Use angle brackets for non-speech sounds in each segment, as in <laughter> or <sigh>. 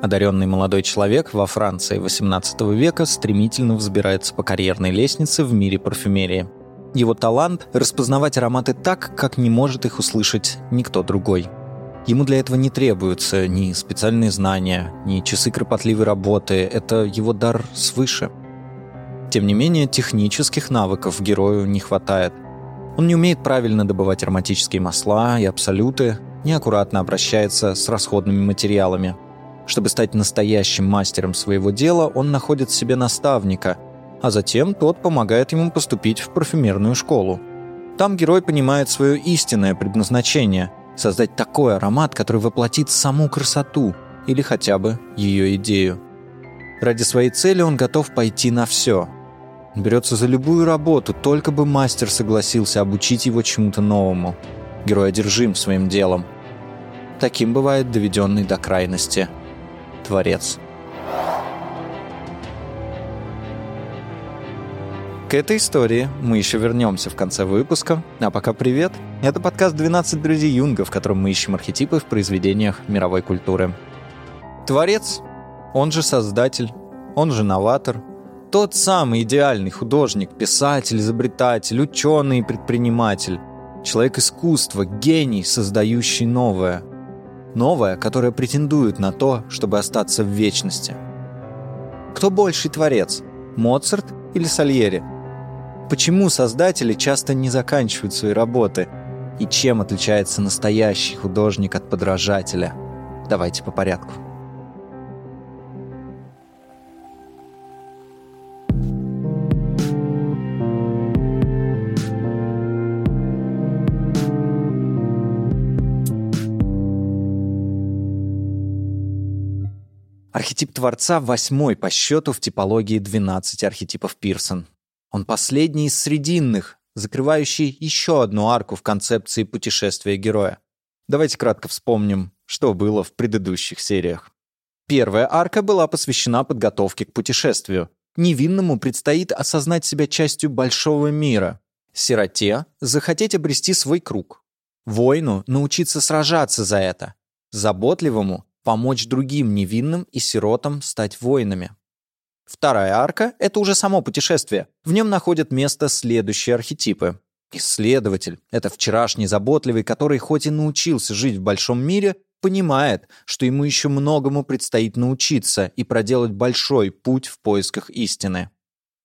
Одаренный молодой человек во Франции XVIII века стремительно взбирается по карьерной лестнице в мире парфюмерии. Его талант – распознавать ароматы так, как не может их услышать никто другой. Ему для этого не требуются ни специальные знания, ни часы кропотливой работы, это его дар свыше. Тем не менее, технических навыков герою не хватает. Он не умеет правильно добывать ароматические масла и абсолюты, неаккуратно обращается с расходными материалами – чтобы стать настоящим мастером своего дела, он находит себе наставника, а затем тот помогает ему поступить в парфюмерную школу. Там герой понимает свое истинное предназначение – создать такой аромат, который воплотит саму красоту или хотя бы ее идею. Ради своей цели он готов пойти на все. Берется за любую работу, только бы мастер согласился обучить его чему-то новому. Герой одержим своим делом. Таким бывает доведенный до крайности – Творец. К этой истории мы еще вернемся в конце выпуска. А пока привет. Это подкаст «12 друзей Юнга», в котором мы ищем архетипы в произведениях мировой культуры. Творец, он же создатель, он же новатор, тот самый идеальный художник, писатель, изобретатель, ученый и предприниматель, человек искусства, гений, создающий новое – новое, которое претендует на то, чтобы остаться в вечности. Кто больший творец, Моцарт или Сальери? Почему создатели часто не заканчивают свои работы? И чем отличается настоящий художник от подражателя? Давайте по порядку. Архетип Творца восьмой по счету в типологии 12 архетипов Пирсон. Он последний из срединных, закрывающий еще одну арку в концепции путешествия героя. Давайте кратко вспомним, что было в предыдущих сериях. Первая арка была посвящена подготовке к путешествию. Невинному предстоит осознать себя частью большого мира. Сироте – захотеть обрести свой круг. Воину – научиться сражаться за это. Заботливому помочь другим невинным и сиротам стать воинами. Вторая арка — это уже само путешествие. В нем находят место следующие архетипы. Исследователь — это вчерашний заботливый, который хоть и научился жить в большом мире, понимает, что ему еще многому предстоит научиться и проделать большой путь в поисках истины.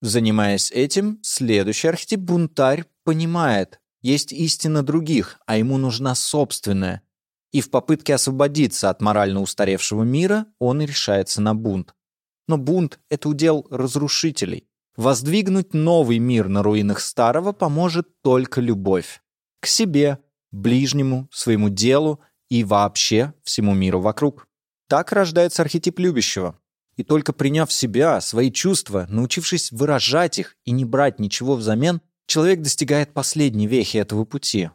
Занимаясь этим, следующий архетип бунтарь понимает, есть истина других, а ему нужна собственная, и в попытке освободиться от морально устаревшего мира он решается на бунт. Но бунт — это удел разрушителей. Воздвигнуть новый мир на руинах старого поможет только любовь. К себе, ближнему, своему делу и вообще всему миру вокруг. Так рождается архетип любящего. И только приняв себя, свои чувства, научившись выражать их и не брать ничего взамен, человек достигает последней вехи этого пути.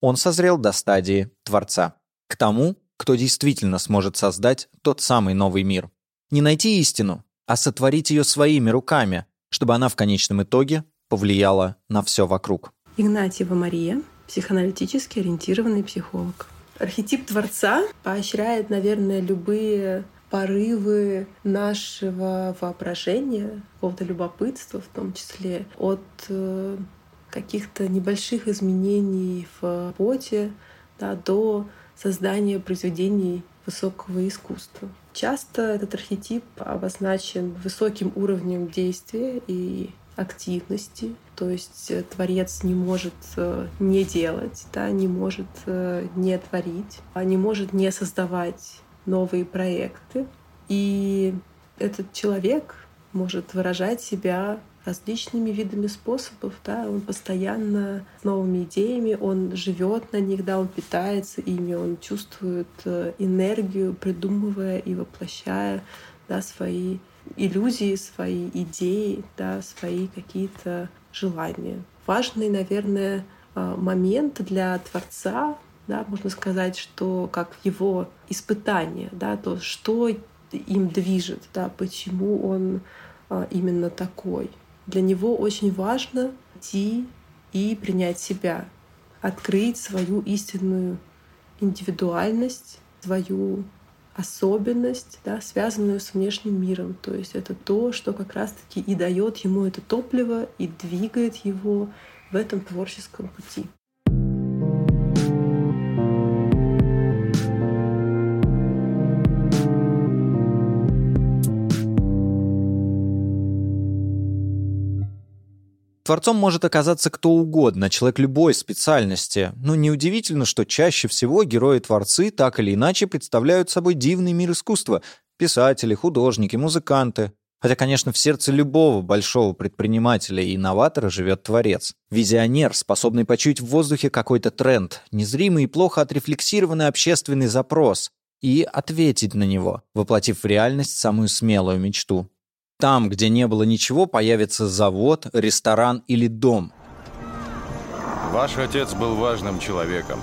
Он созрел до стадии Творца к тому, кто действительно сможет создать тот самый новый мир. Не найти истину, а сотворить ее своими руками, чтобы она в конечном итоге повлияла на все вокруг. Игнатьева Мария, психоаналитически ориентированный психолог. Архетип Творца поощряет, наверное, любые порывы нашего воображения, какого-то любопытства в том числе, от э, каких-то небольших изменений в поте да, до создания произведений высокого искусства. Часто этот архетип обозначен высоким уровнем действия и активности, то есть э, творец не может э, не делать, да, не может э, не творить, а не может не создавать новые проекты. И этот человек может выражать себя различными видами способов, да, он постоянно с новыми идеями, он живет на них, да, он питается ими, он чувствует э, энергию, придумывая и воплощая, да, свои иллюзии, свои идеи, да, свои какие-то желания. Важный, наверное, э, момент для Творца, да, можно сказать, что как его испытание, да, то, что им движет, да, почему он э, именно такой для него очень важно идти и принять себя, открыть свою истинную индивидуальность, свою особенность, да, связанную с внешним миром. То есть это то, что как раз-таки и дает ему это топливо и двигает его в этом творческом пути. Творцом может оказаться кто угодно, человек любой специальности. Но неудивительно, что чаще всего герои-творцы так или иначе представляют собой дивный мир искусства. Писатели, художники, музыканты. Хотя, конечно, в сердце любого большого предпринимателя и инноватора живет творец. Визионер, способный почуять в воздухе какой-то тренд, незримый и плохо отрефлексированный общественный запрос и ответить на него, воплотив в реальность самую смелую мечту. Там, где не было ничего, появится завод, ресторан или дом. Ваш отец был важным человеком,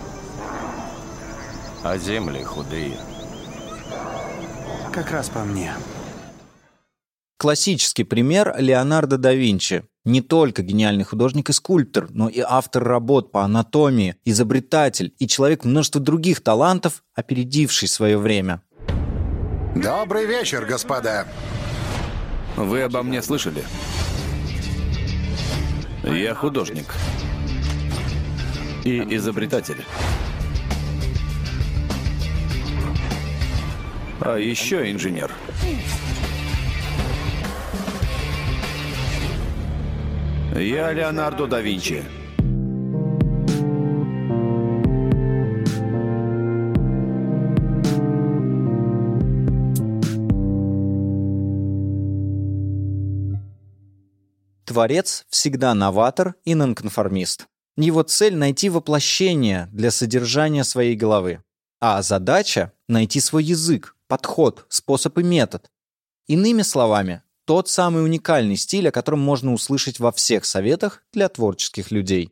а земли худые. Как раз по мне. Классический пример Леонардо да Винчи. Не только гениальный художник и скульптор, но и автор работ по анатомии, изобретатель и человек множества других талантов, опередивший свое время. Добрый вечер, господа. Вы обо мне слышали? Я художник. И изобретатель. А еще инженер. Я Леонардо да Винчи. Творец всегда новатор и нонконформист. Его цель — найти воплощение для содержания своей головы. А задача — найти свой язык, подход, способ и метод. Иными словами, тот самый уникальный стиль, о котором можно услышать во всех советах для творческих людей.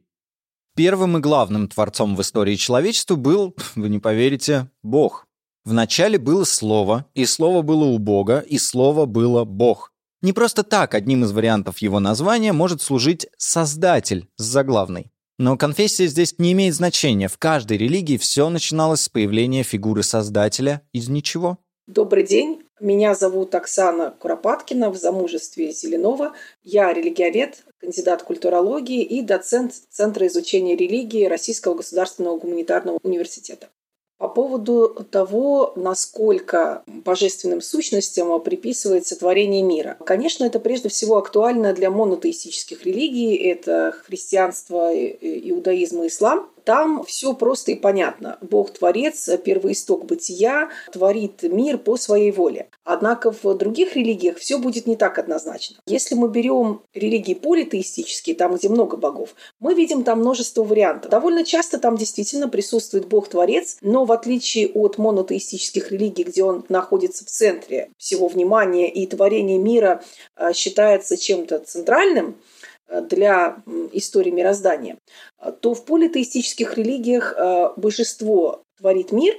Первым и главным творцом в истории человечества был, вы не поверите, Бог. Вначале было Слово, и Слово было у Бога, и Слово было Бог. Не просто так одним из вариантов его названия может служить «создатель» с заглавной. Но конфессия здесь не имеет значения. В каждой религии все начиналось с появления фигуры Создателя из ничего. Добрый день. Меня зовут Оксана Куропаткина в замужестве Зеленова. Я религиовед, кандидат культурологии и доцент Центра изучения религии Российского государственного гуманитарного университета. По поводу того, насколько божественным сущностям приписывается творение мира. Конечно, это прежде всего актуально для монотеистических религий. Это христианство, иудаизм и ислам. Там все просто и понятно. Бог-творец, первоисток бытия, творит мир по своей воле. Однако в других религиях все будет не так однозначно. Если мы берем религии политеистические, там, где много богов, мы видим там множество вариантов. Довольно часто там действительно присутствует Бог-творец, но в отличие от монотеистических религий, где он находится в центре всего внимания и творение мира э, считается чем-то центральным, для истории мироздания, э, то в политеистических религиях э, божество творит мир,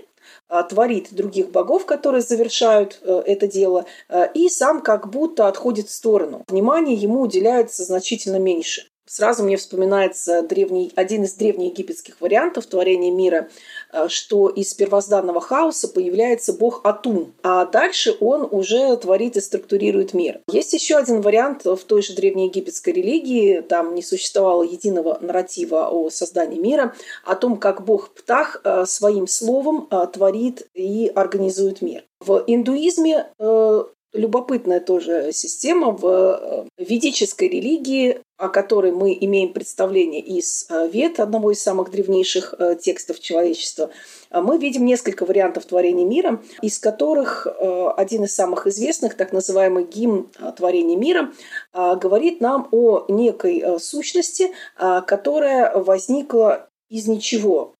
творит других богов, которые завершают это дело, и сам как будто отходит в сторону. Внимание ему уделяется значительно меньше. Сразу мне вспоминается древний, один из древнеегипетских вариантов творения мира, э, что из первозданного хаоса появляется бог Атум, а дальше он уже творит и структурирует мир. Есть еще один вариант в той же древнеегипетской религии, там не существовало единого нарратива о создании мира, о том, как бог Птах э, своим словом э, творит и организует мир. В индуизме любопытная тоже система в ведической религии о которой мы имеем представление из э, Вет, одного из самых древнейших э, текстов человечества, э, мы видим несколько вариантов творения мира, из которых один из самых известных, так называемый гимн творения мира, говорит нам о некой сущности, которая возникла из ничего.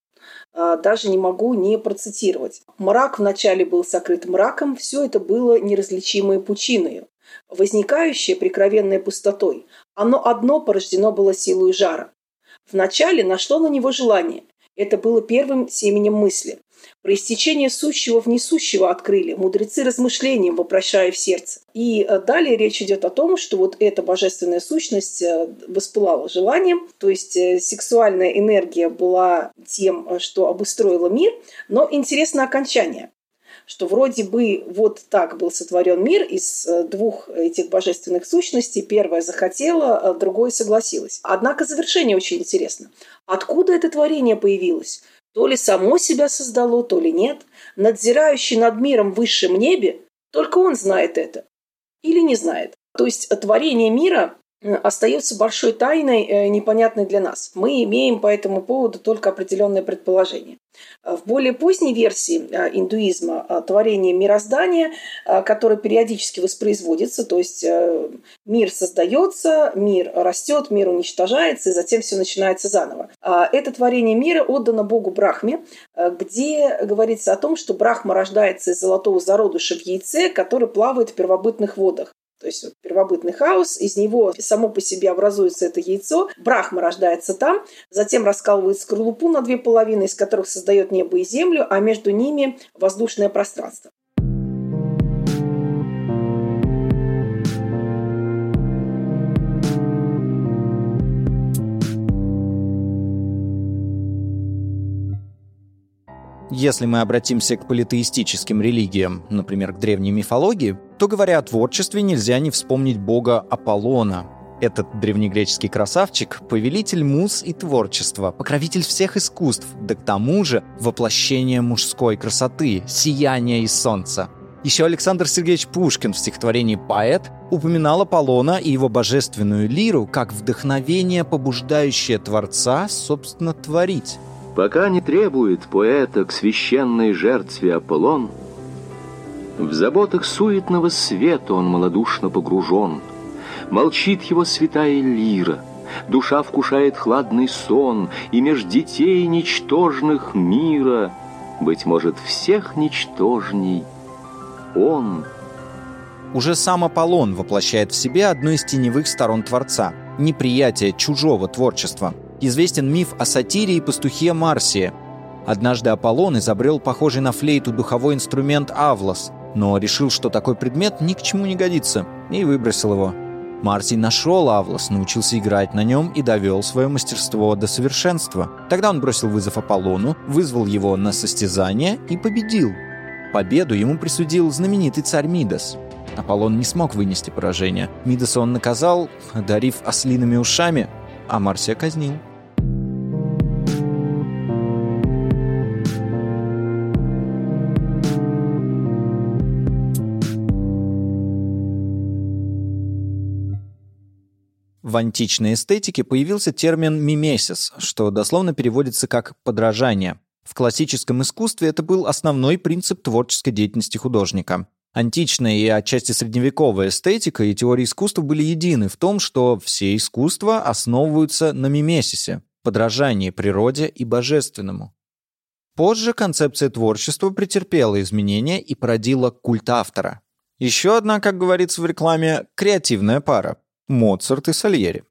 Даже не могу не процитировать. Мрак вначале был сокрыт мраком, все это было неразличимой пучиною возникающее прикровенной пустотой, оно одно порождено было силой жара. Вначале нашло на него желание. Это было первым семенем мысли. Проистечение сущего в несущего открыли, мудрецы размышлением вопрошая в сердце. И э, далее речь идет о том, что вот эта божественная сущность э, воспылала желанием, то есть э, сексуальная энергия была тем, что обустроила мир, но интересно окончание что вроде бы вот так был сотворен мир из двух этих божественных сущностей. Первая захотела, другое согласилась. Однако завершение очень интересно. Откуда это творение появилось? То ли само себя создало, то ли нет. Надзирающий над миром в высшем небе, только он знает это. Или не знает. То есть творение мира Э, остается большой тайной, э, непонятной для нас. Мы имеем по этому поводу только определенное предположение. Э, в более поздней версии индуизма творение мироздания, которое периодически воспроизводится, то есть мир создается, мир растет, мир уничтожается, и затем все начинается заново. Это творение мира отдано богу Брахме, где говорится о том, что Брахма рождается из золотого зародыша в яйце, который плавает в первобытных водах. То есть первобытный хаос, из него само по себе образуется это яйцо, брахма рождается там, затем раскалывает скорлупу на две половины, из которых создает небо и землю, а между ними воздушное пространство. Если мы обратимся к политеистическим религиям, например, к древней мифологии, то, говоря о творчестве, нельзя не вспомнить бога Аполлона. Этот древнегреческий красавчик – повелитель муз и творчества, покровитель всех искусств, да к тому же воплощение мужской красоты, сияния и солнца. Еще Александр Сергеевич Пушкин в стихотворении «Поэт» упоминал Аполлона и его божественную лиру как вдохновение, побуждающее Творца, собственно, творить. Пока не требует поэта к священной жертве Аполлон, В заботах суетного света он малодушно погружен. Молчит его святая лира, душа вкушает хладный сон, И меж детей ничтожных мира, быть может, всех ничтожней, он — уже сам Аполлон воплощает в себе одну из теневых сторон Творца – неприятие чужого творчества – известен миф о сатире и пастухе Марсии. Однажды Аполлон изобрел похожий на флейту духовой инструмент Авлос, но решил, что такой предмет ни к чему не годится, и выбросил его. Марсий нашел Авлос, научился играть на нем и довел свое мастерство до совершенства. Тогда он бросил вызов Аполлону, вызвал его на состязание и победил. Победу ему присудил знаменитый царь Мидас. Аполлон не смог вынести поражение. Мидаса он наказал, одарив ослиными ушами, а Марсия казнил. В античной эстетике появился термин «мимесис», что дословно переводится как «подражание». В классическом искусстве это был основной принцип творческой деятельности художника. Античная и отчасти средневековая эстетика и теория искусства были едины в том, что все искусства основываются на мимесисе, подражании природе и божественному. Позже концепция творчества претерпела изменения и породила культ автора. Еще одна, как говорится в рекламе, креативная пара Моцарт и Сальери.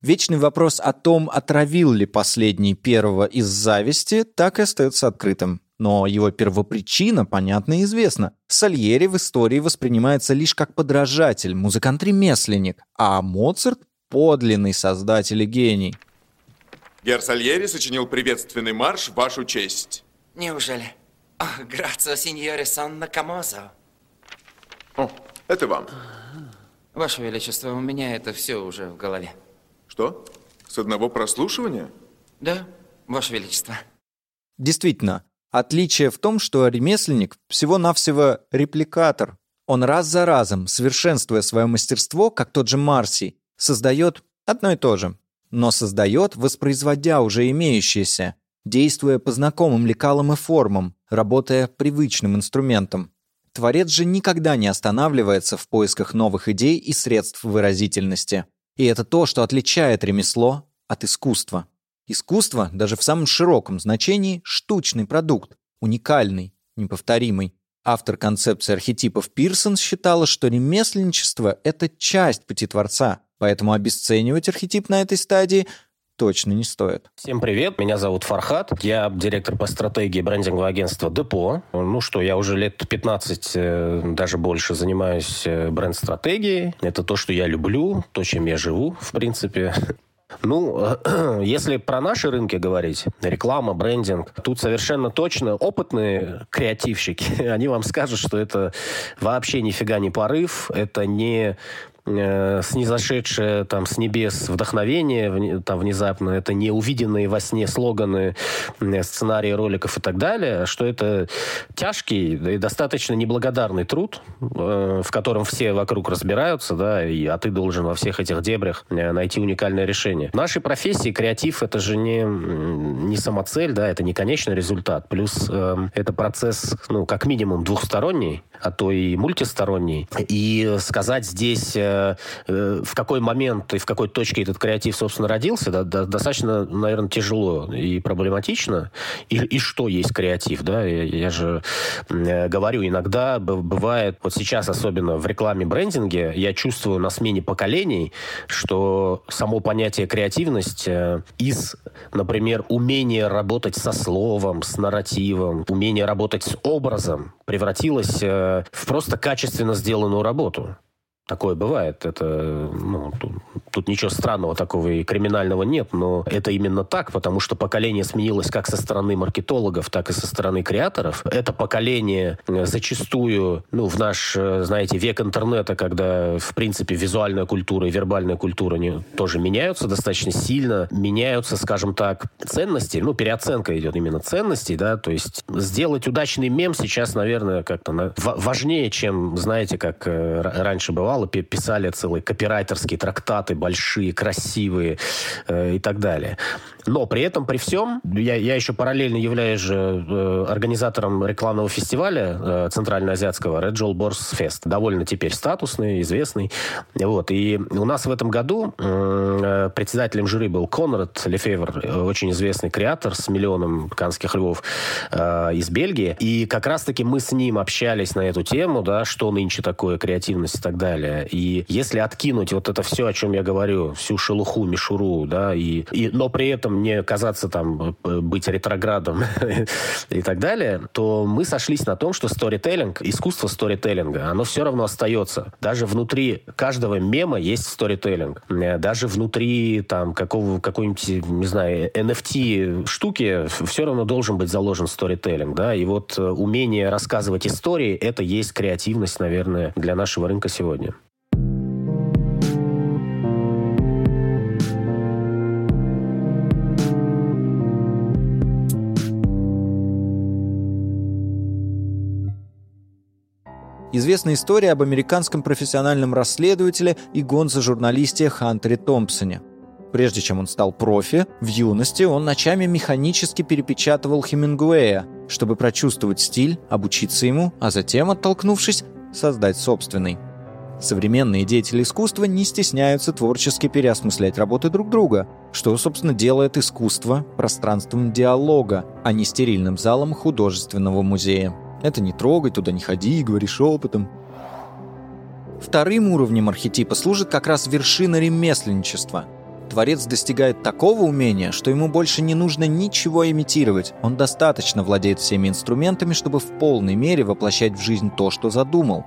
Вечный вопрос о том, отравил ли последний первого из зависти, так и остается открытым. Но его первопричина, понятно и известна. Сальери в истории воспринимается лишь как подражатель, музыкант-ремесленник, а Моцарт — подлинный создатель и гений. Гер Сальери сочинил приветственный марш в вашу честь. Неужели? Грацио, сеньоре Санна Камозо. О, это вам. Ваше Величество, у меня это все уже в голове. Что? С одного прослушивания? Да, Ваше Величество. Действительно, отличие в том, что ремесленник всего-навсего репликатор. Он раз за разом, совершенствуя свое мастерство, как тот же Марси, создает одно и то же. Но создает, воспроизводя уже имеющееся, действуя по знакомым лекалам и формам, работая привычным инструментом. Творец же никогда не останавливается в поисках новых идей и средств выразительности. И это то, что отличает ремесло от искусства. Искусство, даже в самом широком значении, штучный продукт, уникальный, неповторимый. Автор концепции архетипов Пирсон считала, что ремесленничество — это часть пути Творца, поэтому обесценивать архетип на этой стадии точно не стоит. Всем привет, меня зовут Фархат, я директор по стратегии брендингового агентства Депо. Ну что, я уже лет 15, э, даже больше занимаюсь э, бренд-стратегией. Это то, что я люблю, то, чем я живу, в принципе. <laughs> Ну, <clears throat> если про наши рынки говорить, реклама, брендинг, тут совершенно точно опытные креативщики, <laughs> они вам скажут, что это вообще нифига не порыв, это не э, снизошедшее там с небес вдохновение там внезапно, это не увиденные во сне слоганы, сценарии роликов и так далее, что это тяжкий и достаточно неблагодарный труд, э, в котором все вокруг разбираются, да, и, а ты должен во всех этих дебрях э, найти уникальное решение. В нашей профессии креатив это же не, не самоцель, да, это не конечный результат. Плюс э, это процесс, ну, как минимум двухсторонний, а то и мультисторонний. И сказать здесь э, в какой момент и в какой точке этот креатив, собственно, родился, да, да, достаточно, наверное, тяжело и проблематично. И, и что есть креатив, да? Я, я же э, говорю, иногда бывает, вот сейчас особенно в рекламе, брендинге, я чувствую на смене поколений, что само понятие креативность э, из, например, умения работать со словом, с нарративом, умения работать с образом превратилось в просто качественно сделанную работу. Такое бывает. Это, ну, тут, тут ничего странного такого и криминального нет, но это именно так, потому что поколение сменилось как со стороны маркетологов, так и со стороны креаторов. Это поколение э, зачастую, ну, в наш, э, знаете, век интернета, когда, в принципе, визуальная культура и вербальная культура они тоже меняются достаточно сильно, меняются, скажем так, ценности, ну, переоценка идет именно ценностей, да, то есть сделать удачный мем сейчас, наверное, как-то важнее, чем, знаете, как э, раньше бывало, бывало, писали целые копирайтерские трактаты, большие, красивые э, и так далее. Но при этом, при всем, я, я еще параллельно являюсь же э, организатором рекламного фестиваля э, Центральноазиатского Red Joel Bors Fest. Довольно теперь статусный, известный. Вот. И у нас в этом году э, председателем жюри был Конрад Лефевр, очень известный креатор с миллионом канских львов э, из Бельгии. И как раз-таки мы с ним общались на эту тему, да, что нынче такое креативность и так далее. И если откинуть вот это все, о чем я говорю, всю шелуху, мишуру, да, и, и, но при этом этом не казаться там, э, быть ретроградом <laughs> и так далее, то мы сошлись на том, что сторителлинг, искусство сторителлинга, оно все равно остается. Даже внутри каждого мема есть сторителлинг. Э, даже внутри там какого, какой-нибудь, не знаю, NFT штуки все равно должен быть заложен сторителлинг, да, и вот э, умение рассказывать истории, это есть креативность, наверное, для нашего рынка сегодня. Известна история об американском профессиональном расследователе и гонзо-журналисте Хантере Томпсоне. Прежде чем он стал профи, в юности он ночами механически перепечатывал Хемингуэя, чтобы прочувствовать стиль, обучиться ему, а затем, оттолкнувшись, создать собственный. Современные деятели искусства не стесняются творчески переосмыслять работы друг друга, что, собственно, делает искусство пространством диалога, а не стерильным залом художественного музея. Это не трогай, туда не ходи, говори шепотом. Вторым уровнем архетипа служит как раз вершина ремесленничества. Творец достигает такого умения, что ему больше не нужно ничего имитировать. Он достаточно владеет всеми инструментами, чтобы в полной мере воплощать в жизнь то, что задумал.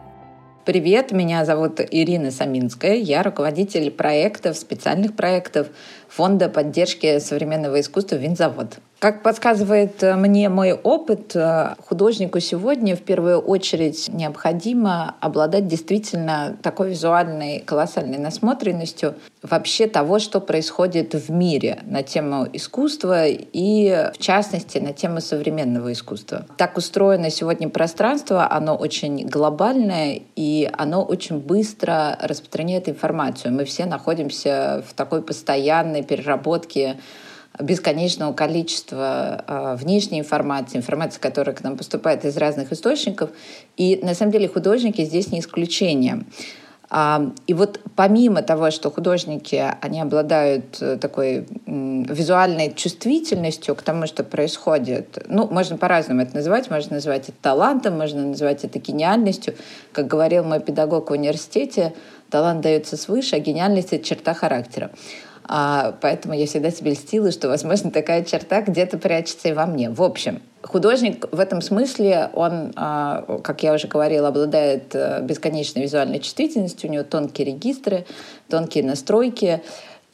Привет, меня зовут Ирина Саминская. Я руководитель проектов, специальных проектов Фонда поддержки современного искусства «Винзавод». Как подсказывает э, мне мой опыт, э, художнику сегодня в первую очередь необходимо обладать действительно такой визуальной колоссальной насмотренностью вообще того, что происходит в мире на тему искусства и, в частности, на тему современного искусства. Так устроено сегодня пространство, оно очень глобальное, и оно очень быстро распространяет информацию. Мы все находимся в такой постоянной переработке бесконечного количества э, внешней информации, информации, которая к нам поступает из разных источников. И на самом деле художники здесь не исключение. А, и вот помимо того, что художники, они обладают э, такой визуальной чувствительностью к тому, что происходит, ну, можно по-разному это называть, можно называть это талантом, можно называть это гениальностью. Как говорил мой педагог в университете, талант дается свыше, а гениальность — это черта характера. А, поэтому я всегда себе льстила, что, возможно, такая черта где-то прячется и во мне. В общем, художник в этом смысле, он, а, как я уже говорила, обладает э, бесконечной визуальной чувствительностью, у него тонкие регистры, тонкие настройки,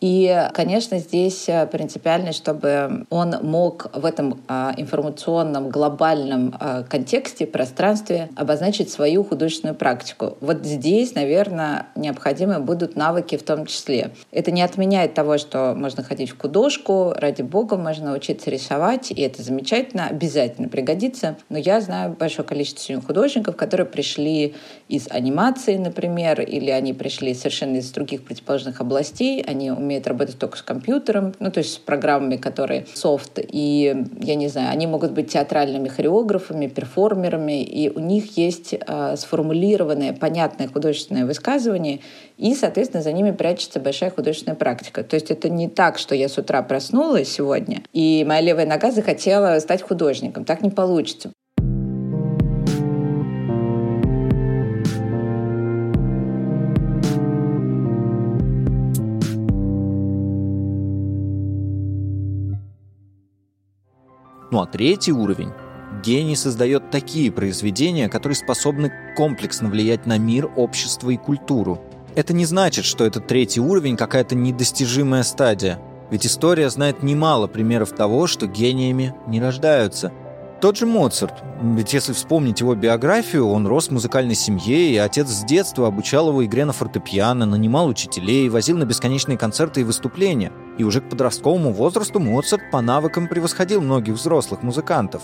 И, конечно, здесь э, принципиально, чтобы он мог в этом а, информационном глобальном а, контексте, пространстве обозначить свою художественную практику. Вот здесь, наверное, необходимы будут навыки в том числе. Это не отменяет того, что можно ходить в художку, ради бога, можно учиться рисовать, и это замечательно, обязательно пригодится. Но я знаю большое количество художников, которые пришли из анимации, например, или они пришли совершенно из других противоположных областей, они умеют умеют работать только с компьютером, ну, то есть с программами, которые софт. И, я не знаю, они могут быть театральными хореографами, перформерами, и у них есть э, сформулированное, понятное художественное высказывание, и, соответственно, за ними прячется большая художественная практика. То есть это не так, что я с утра проснулась сегодня, и моя левая нога захотела стать художником. Так не получится. Ну а третий уровень Гений создает такие произведения, которые способны комплексно влиять на мир, общество и культуру. Это не значит, что этот третий уровень какая-то недостижимая стадия. Ведь история знает немало примеров того, что гениями не рождаются. Тот же Моцарт. Ведь если вспомнить его биографию, он рос в музыкальной семье, и отец с детства обучал его игре на фортепиано, нанимал учителей, возил на бесконечные концерты и выступления. И уже к подростковому возрасту Моцарт по навыкам превосходил многих взрослых музыкантов.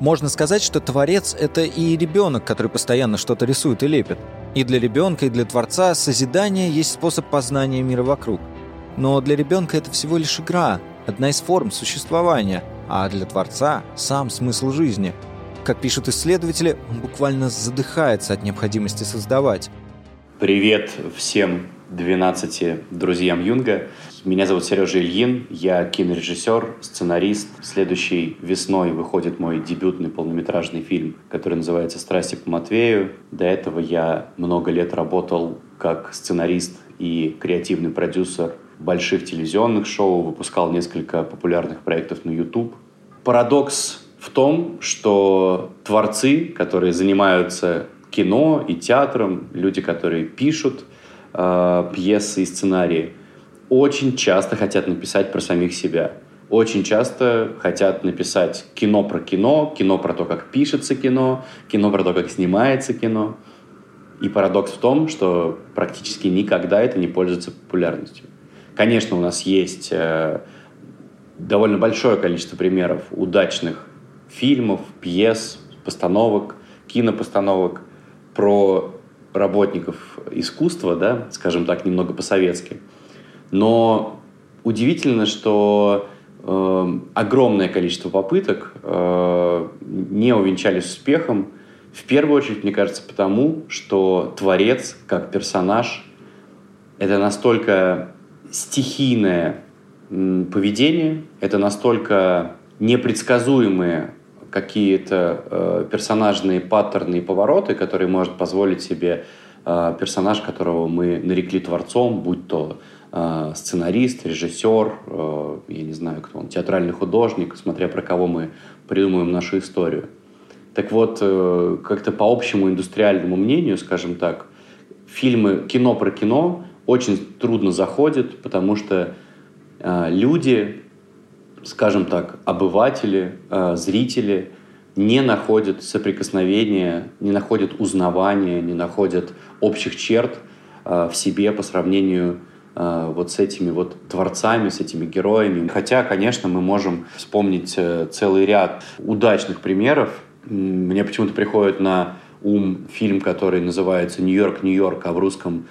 Можно сказать, что творец — это и ребенок, который постоянно что-то рисует и лепит. И для ребенка, и для творца созидание есть способ познания мира вокруг. Но для ребенка это всего лишь игра, одна из форм существования — а для Творца – сам смысл жизни. Как пишут исследователи, он буквально задыхается от необходимости создавать. Привет всем 12 друзьям Юнга. Меня зовут Сережа Ильин, я кинорежиссер, сценарист. Следующей весной выходит мой дебютный полнометражный фильм, который называется «Страсти по Матвею». До этого я много лет работал как сценарист и креативный продюсер больших телевизионных шоу, выпускал несколько популярных проектов на YouTube. Парадокс в том, что творцы, которые занимаются кино и театром, люди, которые пишут э, пьесы и сценарии, очень часто хотят написать про самих себя. Очень часто хотят написать кино про кино, кино про то, как пишется кино, кино про то, как снимается кино. И парадокс в том, что практически никогда это не пользуется популярностью. Конечно, у нас есть э, довольно большое количество примеров удачных фильмов, пьес, постановок, кинопостановок про работников искусства, да, скажем так, немного по-советски. Но удивительно, что э, огромное количество попыток э, не увенчались успехом. В первую очередь, мне кажется, потому, что творец, как персонаж, это настолько стихийное поведение, это настолько непредсказуемые какие-то э, персонажные паттерны и повороты, которые может позволить себе э, персонаж, которого мы нарекли творцом, будь то э, сценарист, режиссер, э, я не знаю, кто он, театральный художник, смотря про кого мы придумаем нашу историю. Так вот, э, как-то по общему индустриальному мнению, скажем так, фильмы, кино про кино очень трудно заходит, потому что э, люди, скажем так, обыватели, э, зрители не находят соприкосновения, не находят узнавания, не находят общих черт э, в себе по сравнению э, вот с этими вот творцами, с этими героями. Хотя, конечно, мы можем вспомнить э, целый ряд удачных примеров. Мне почему-то приходит на ум фильм, который называется «Нью-Йорк, Нью-Йорк», а в русском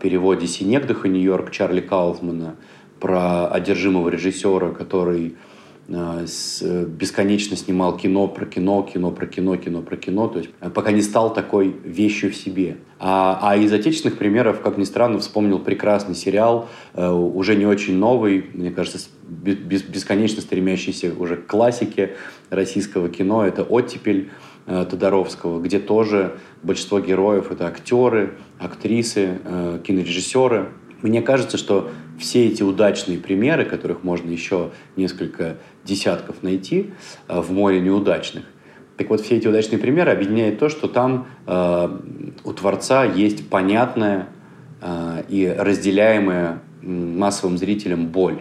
переводе «Синегдаха Нью-Йорк» Чарли Кауфмана про одержимого режиссера, который э, бесконечно снимал кино про кино, кино про кино, кино про кино, то есть э, пока не стал такой вещью в себе. А, а из отечественных примеров, как ни странно, вспомнил прекрасный сериал, уже не очень новый, мне кажется, бесконечно стремящийся уже к классике российского кино, это «Оттепель», Э, Тодоровского, где тоже большинство героев это актеры, актрисы, э, кинорежиссеры. Мне кажется, что все эти удачные примеры, которых можно еще несколько десятков найти э, в море неудачных, так вот, все эти удачные примеры объединяет то, что там э, у Творца есть понятная э, и разделяемая массовым зрителям боль.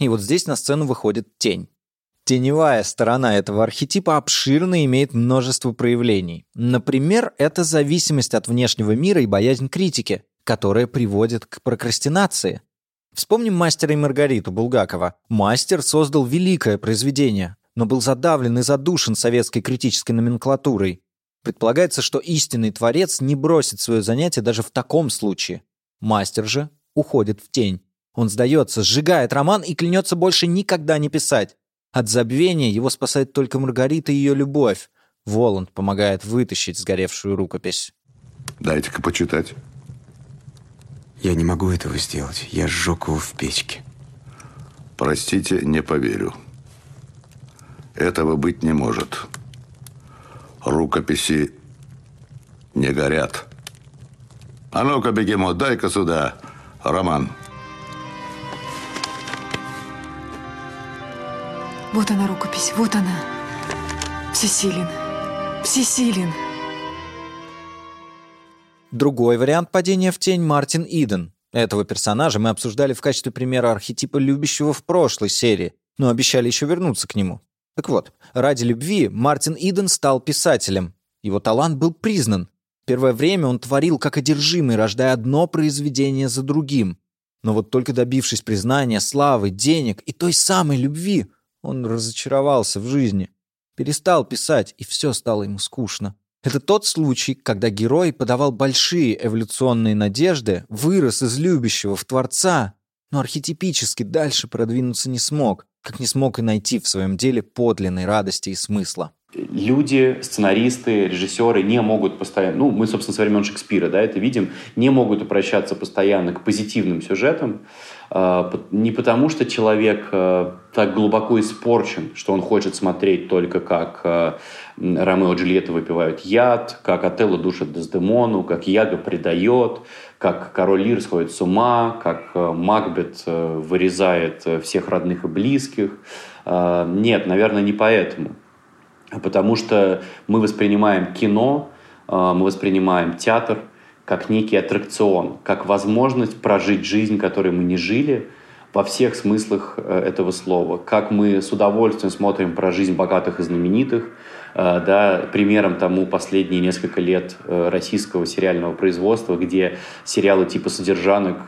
И вот здесь на сцену выходит тень. Теневая сторона этого архетипа обширна и имеет множество проявлений. Например, это зависимость от внешнего мира и боязнь критики, которая приводит к прокрастинации. Вспомним «Мастера и Маргариту» Булгакова. Мастер создал великое произведение, но был задавлен и задушен советской критической номенклатурой. Предполагается, что истинный творец не бросит свое занятие даже в таком случае. Мастер же уходит в тень. Он сдается, сжигает роман и клянется больше никогда не писать. От забвения его спасает только Маргарита и ее любовь. Воланд помогает вытащить сгоревшую рукопись. Дайте-ка почитать. Я не могу этого сделать. Я сжег его в печке. Простите, не поверю. Этого быть не может. Рукописи не горят. А ну-ка, бегемот, дай-ка сюда роман. Вот она рукопись, вот она. Всесилен. Всесилен. Другой вариант падения в тень Мартин Иден. Этого персонажа мы обсуждали в качестве примера архетипа любящего в прошлой серии, но обещали еще вернуться к нему. Так вот, ради любви Мартин Иден стал писателем. Его талант был признан. Первое время он творил как одержимый, рождая одно произведение за другим. Но вот только добившись признания, славы, денег и той самой любви, он разочаровался в жизни, перестал писать, и все стало ему скучно. Это тот случай, когда герой подавал большие эволюционные надежды, вырос из любящего в Творца, но архетипически дальше продвинуться не смог, как не смог и найти в своем деле подлинной радости и смысла. Люди, сценаристы, режиссеры не могут постоянно, ну, мы, собственно, со времен Шекспира, да, это видим, не могут обращаться постоянно к позитивным сюжетам, не потому, что человек а, так глубоко испорчен, что он хочет смотреть только как а, Ромео и Джульетта выпивают яд, как Отелло душит Дездемону, как Яга предает, как король Лир сходит с ума, как Макбет вырезает всех родных и близких. Нет, наверное, не поэтому. А потому что мы воспринимаем кино, мы воспринимаем театр – как некий аттракцион, как возможность прожить жизнь, которой мы не жили, во всех смыслах э, этого слова. Как мы с удовольствием смотрим про жизнь богатых и знаменитых, Э, да, примером тому последние несколько лет э, российского сериального производства, где сериалы типа «Содержанок»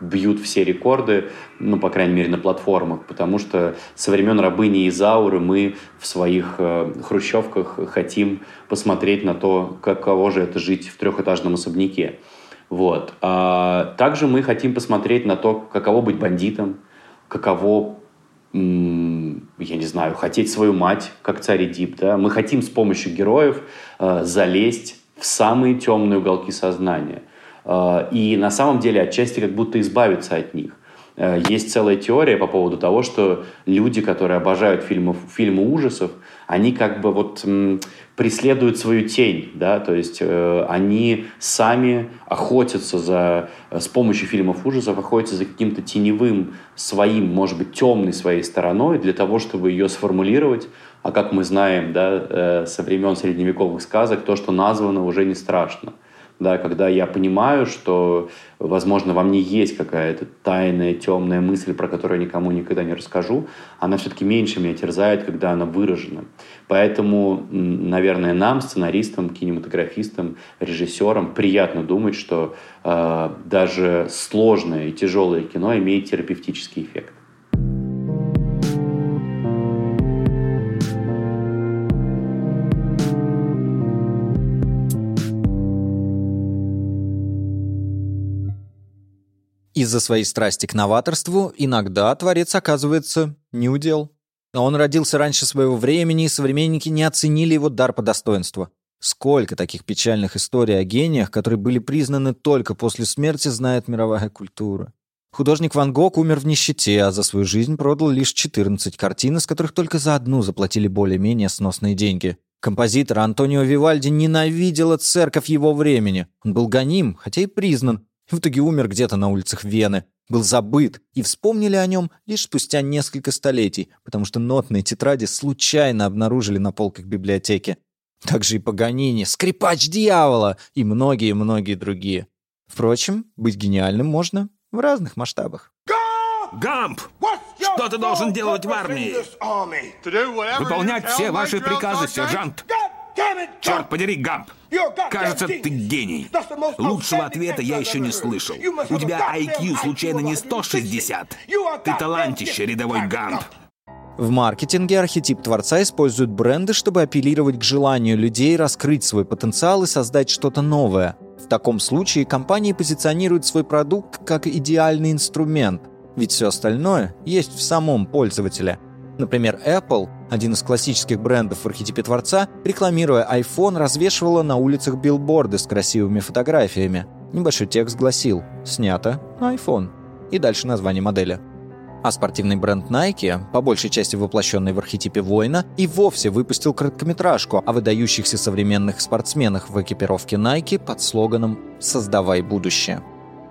бьют все рекорды, ну, по крайней мере, на платформах, потому что со времен «Рабыни Изауры» мы в своих хрущевках хотим посмотреть на то, каково же это жить в трехэтажном особняке. Вот. А также мы хотим посмотреть на то, каково быть бандитом, каково я не знаю, хотеть свою мать, как царь Эдип, да, мы хотим с помощью героев э, залезть в самые темные уголки сознания. Э, и на самом деле отчасти как будто избавиться от них. Э, есть целая теория по поводу того, что люди, которые обожают фильмы, фильмы ужасов, они как бы вот преследуют свою тень, да, то есть э, они сами охотятся за, э, с помощью фильмов ужасов, охотятся за каким-то теневым своим, может быть, темной своей стороной для того, чтобы ее сформулировать, а как мы знаем, да, э, со времен средневековых сказок, то, что названо, уже не страшно да, когда я понимаю, что, возможно, во мне есть какая-то тайная, темная мысль, про которую я никому никогда не расскажу, она все-таки меньше меня терзает, когда она выражена. Поэтому, наверное, нам, сценаристам, кинематографистам, режиссерам, приятно думать, что э, даже сложное и тяжелое кино имеет терапевтический эффект. Из-за своей страсти к новаторству иногда творец оказывается неудел. Он родился раньше своего времени, и современники не оценили его дар по достоинству. Сколько таких печальных историй о гениях, которые были признаны только после смерти, знает мировая культура. Художник Ван Гог умер в нищете, а за свою жизнь продал лишь 14 картин, из которых только за одну заплатили более-менее сносные деньги. Композитор Антонио Вивальди ненавидела церковь его времени. Он был гоним, хотя и признан, В итоге умер где-то на улицах Вены, был забыт, и вспомнили о нем лишь спустя несколько столетий, потому что нотные тетради случайно обнаружили на полках библиотеки. Также и Паганини, скрипач дьявола и многие-многие другие. Впрочем, быть гениальным можно в разных масштабах. Гамп! Что ты должен делать в армии? Выполнять все ваши приказы, сержант. Черт подери, Гамп! Кажется, ты гений. Лучшего ответа я еще не слышал. У тебя IQ случайно не 160? Ты талантище, рядовой Гамп. В маркетинге архетип творца используют бренды, чтобы апеллировать к желанию людей раскрыть свой потенциал и создать что-то новое. В таком случае компании позиционируют свой продукт как идеальный инструмент, ведь все остальное есть в самом пользователе. Например, Apple, один из классических брендов в архетипе творца, рекламируя iPhone, развешивала на улицах билборды с красивыми фотографиями. Небольшой текст гласил «Снято на iPhone» и дальше название модели – а спортивный бренд Nike, по большей части воплощенный в архетипе воина, и вовсе выпустил короткометражку о выдающихся современных спортсменах в экипировке Nike под слоганом «Создавай будущее».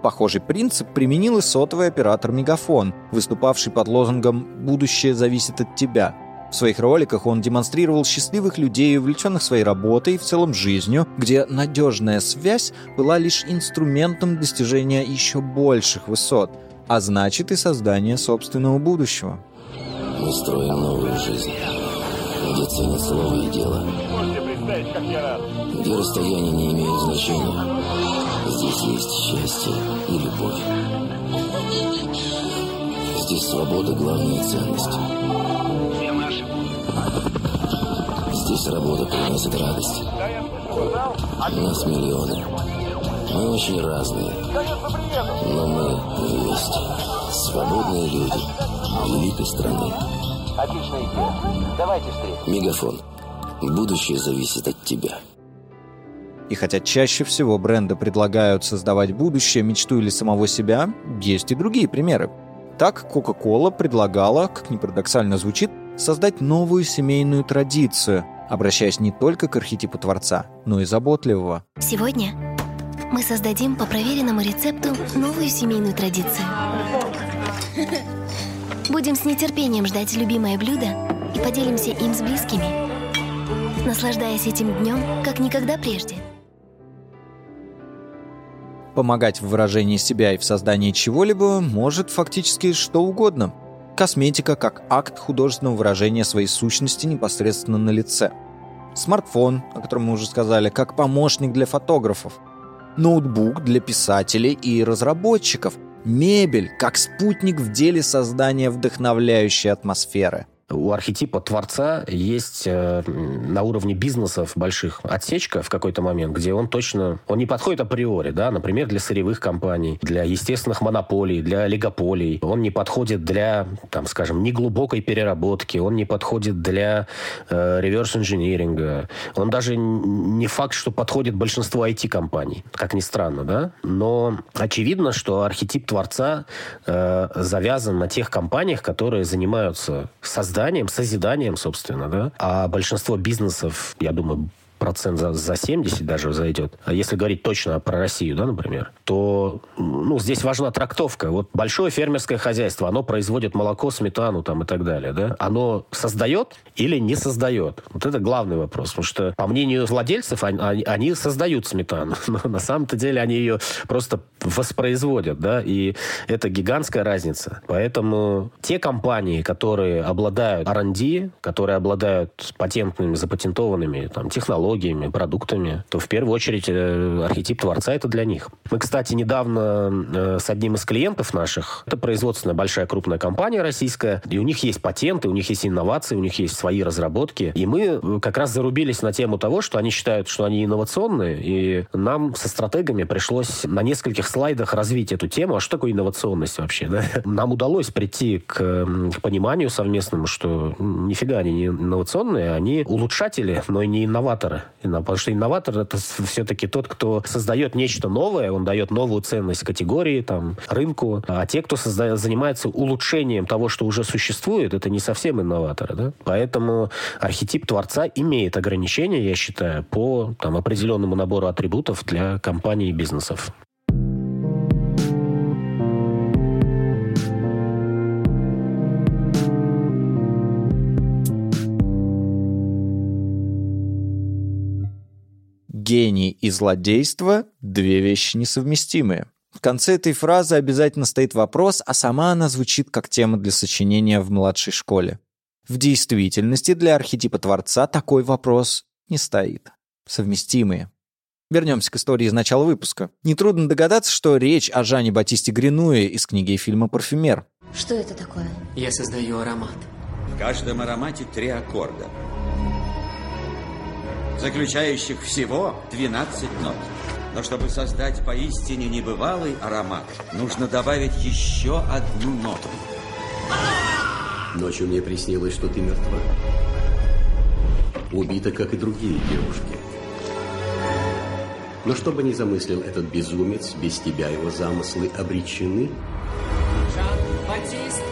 Похожий принцип применил и сотовый оператор Мегафон, выступавший под лозунгом «Будущее зависит от тебя». В своих роликах он демонстрировал счастливых людей, увлеченных своей работой и в целом жизнью, где надежная связь была лишь инструментом достижения еще больших высот – а значит и создание собственного будущего. Мы строим новую жизнь, где ценят слово и дело, где расстояние не имеет значения. Здесь есть счастье и любовь. Здесь свобода – главная ценность. Здесь работа приносит радость. Нас миллионы. Мы очень разные, но мы вместе. Свободные люди великой страны. Отличная идея. Давайте встретимся. Мегафон. Будущее зависит от тебя. И хотя чаще всего бренды предлагают создавать будущее, мечту или самого себя, есть и другие примеры. Так, Coca-Cola предлагала, как ни парадоксально звучит, создать новую семейную традицию, обращаясь не только к архетипу Творца, но и заботливого. Сегодня мы создадим по проверенному рецепту новую семейную традицию. Будем с нетерпением ждать любимое блюдо и поделимся им с близкими, наслаждаясь этим днем, как никогда прежде. Помогать в выражении себя и в создании чего-либо может фактически что угодно. Косметика как акт художественного выражения своей сущности непосредственно на лице. Смартфон, о котором мы уже сказали, как помощник для фотографов – ноутбук для писателей и разработчиков, мебель как спутник в деле создания вдохновляющей атмосферы – у архетипа творца есть э, на уровне бизнесов больших отсечка в какой-то момент, где он точно, он не подходит априори, да, например, для сырьевых компаний, для естественных монополий, для олигополий. Он не подходит для, там, скажем, неглубокой переработки, он не подходит для э, реверс-инжиниринга. Он даже не факт, что подходит большинству IT-компаний, как ни странно, да, но очевидно, что архетип творца э, завязан на тех компаниях, которые занимаются созданием созданием, созиданием, собственно, да. А большинство бизнесов, я думаю, процент за, за 70 даже зайдет. А если говорить точно про Россию, да, например, то ну, здесь важна трактовка. Вот большое фермерское хозяйство, оно производит молоко, сметану там и так далее, да? Оно создает или не создает? Вот это главный вопрос. Потому что, по мнению владельцев, они, они создают сметану. <laughs> Но на самом-то деле они ее просто воспроизводят, да? И это гигантская разница. Поэтому те компании, которые обладают R&D, которые обладают патентными, запатентованными там, технологиями, технологиями, продуктами, то в первую очередь э, архетип творца это для них. Мы, кстати, недавно э, с одним из клиентов наших, это производственная большая крупная компания российская, и у них есть патенты, у них есть инновации, у них есть свои разработки, и мы э, как раз зарубились на тему того, что они считают, что они инновационные, и нам со стратегами пришлось на нескольких слайдах развить эту тему, а что такое инновационность вообще, да? <laughs> Нам удалось прийти к, к пониманию совместному, что нифига они не инновационные, они улучшатели, но и не инноваторы. Потому что инноватор это все-таки тот, кто создает нечто новое, он дает новую ценность категории, там, рынку. А те, кто создает, занимается улучшением того, что уже существует, это не совсем инноваторы. Да? Поэтому архетип творца имеет ограничения, я считаю, по там, определенному набору атрибутов для компаний и бизнесов. Гений и злодейство – две вещи несовместимые. В конце этой фразы обязательно стоит вопрос, а сама она звучит как тема для сочинения в младшей школе. В действительности для архетипа Творца такой вопрос не стоит. Совместимые. Вернемся к истории из начала выпуска. Нетрудно догадаться, что речь о Жане Батисте Гринуе из книги и фильма «Парфюмер». Что это такое? Я создаю аромат. В каждом аромате три аккорда, заключающих всего 12 нот. Но чтобы создать поистине небывалый аромат, нужно добавить еще одну ноту. Ночью мне приснилось, что ты мертва. Убита, как и другие девушки. Но что бы ни замыслил этот безумец, без тебя его замыслы обречены. Жан-Батист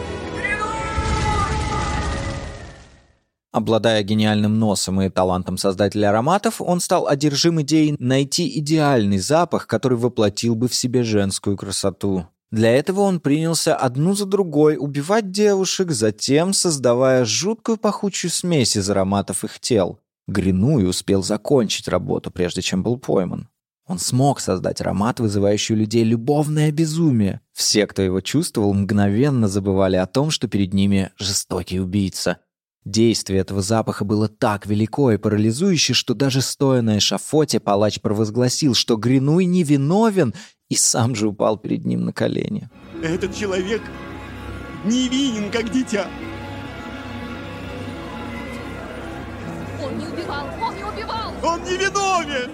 Обладая гениальным носом и талантом создателя ароматов, он стал одержим идеей найти идеальный запах, который воплотил бы в себе женскую красоту. Для этого он принялся одну за другой убивать девушек, затем создавая жуткую пахучую смесь из ароматов их тел. Гринуй успел закончить работу, прежде чем был пойман. Он смог создать аромат, вызывающий у людей любовное безумие. Все, кто его чувствовал, мгновенно забывали о том, что перед ними жестокий убийца. Действие этого запаха было так велико и парализующе, что даже стоя на эшафоте, палач провозгласил, что Гринуй невиновен, и сам же упал перед ним на колени. Этот человек невинен, как дитя. Он не убивал! Он не убивал! Он не виновен!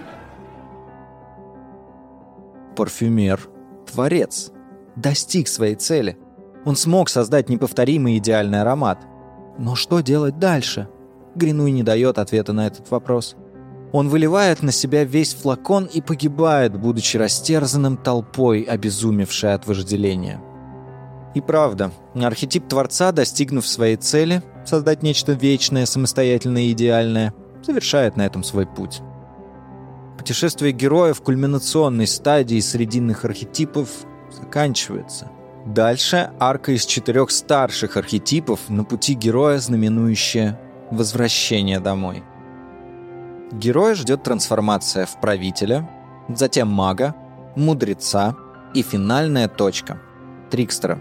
Парфюмер, творец, достиг своей цели. Он смог создать неповторимый идеальный аромат — но что делать дальше? Гринуй не дает ответа на этот вопрос. Он выливает на себя весь флакон и погибает, будучи растерзанным толпой, обезумевшей от вожделения. И правда, архетип Творца, достигнув своей цели, создать нечто вечное, самостоятельное и идеальное, завершает на этом свой путь. Путешествие героя в кульминационной стадии срединных архетипов заканчивается – Дальше арка из четырех старших архетипов на пути героя, знаменующая возвращение домой. Героя ждет трансформация в правителя, затем мага, мудреца и финальная точка — трикстера.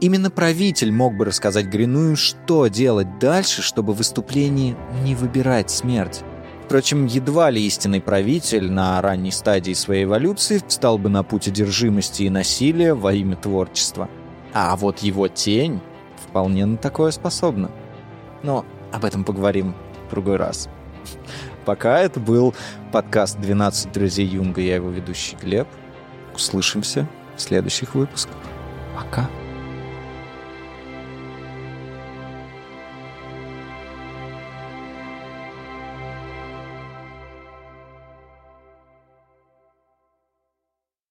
Именно правитель мог бы рассказать Гриную, что делать дальше, чтобы в выступлении не выбирать смерть. Впрочем, едва ли истинный правитель на ранней стадии своей эволюции встал бы на путь одержимости и насилия во имя творчества. А вот его тень вполне на такое способна. Но об этом поговорим в другой раз. Пока это был подкаст «12 друзей Юнга», я его ведущий Глеб. Услышимся в следующих выпусках. Пока.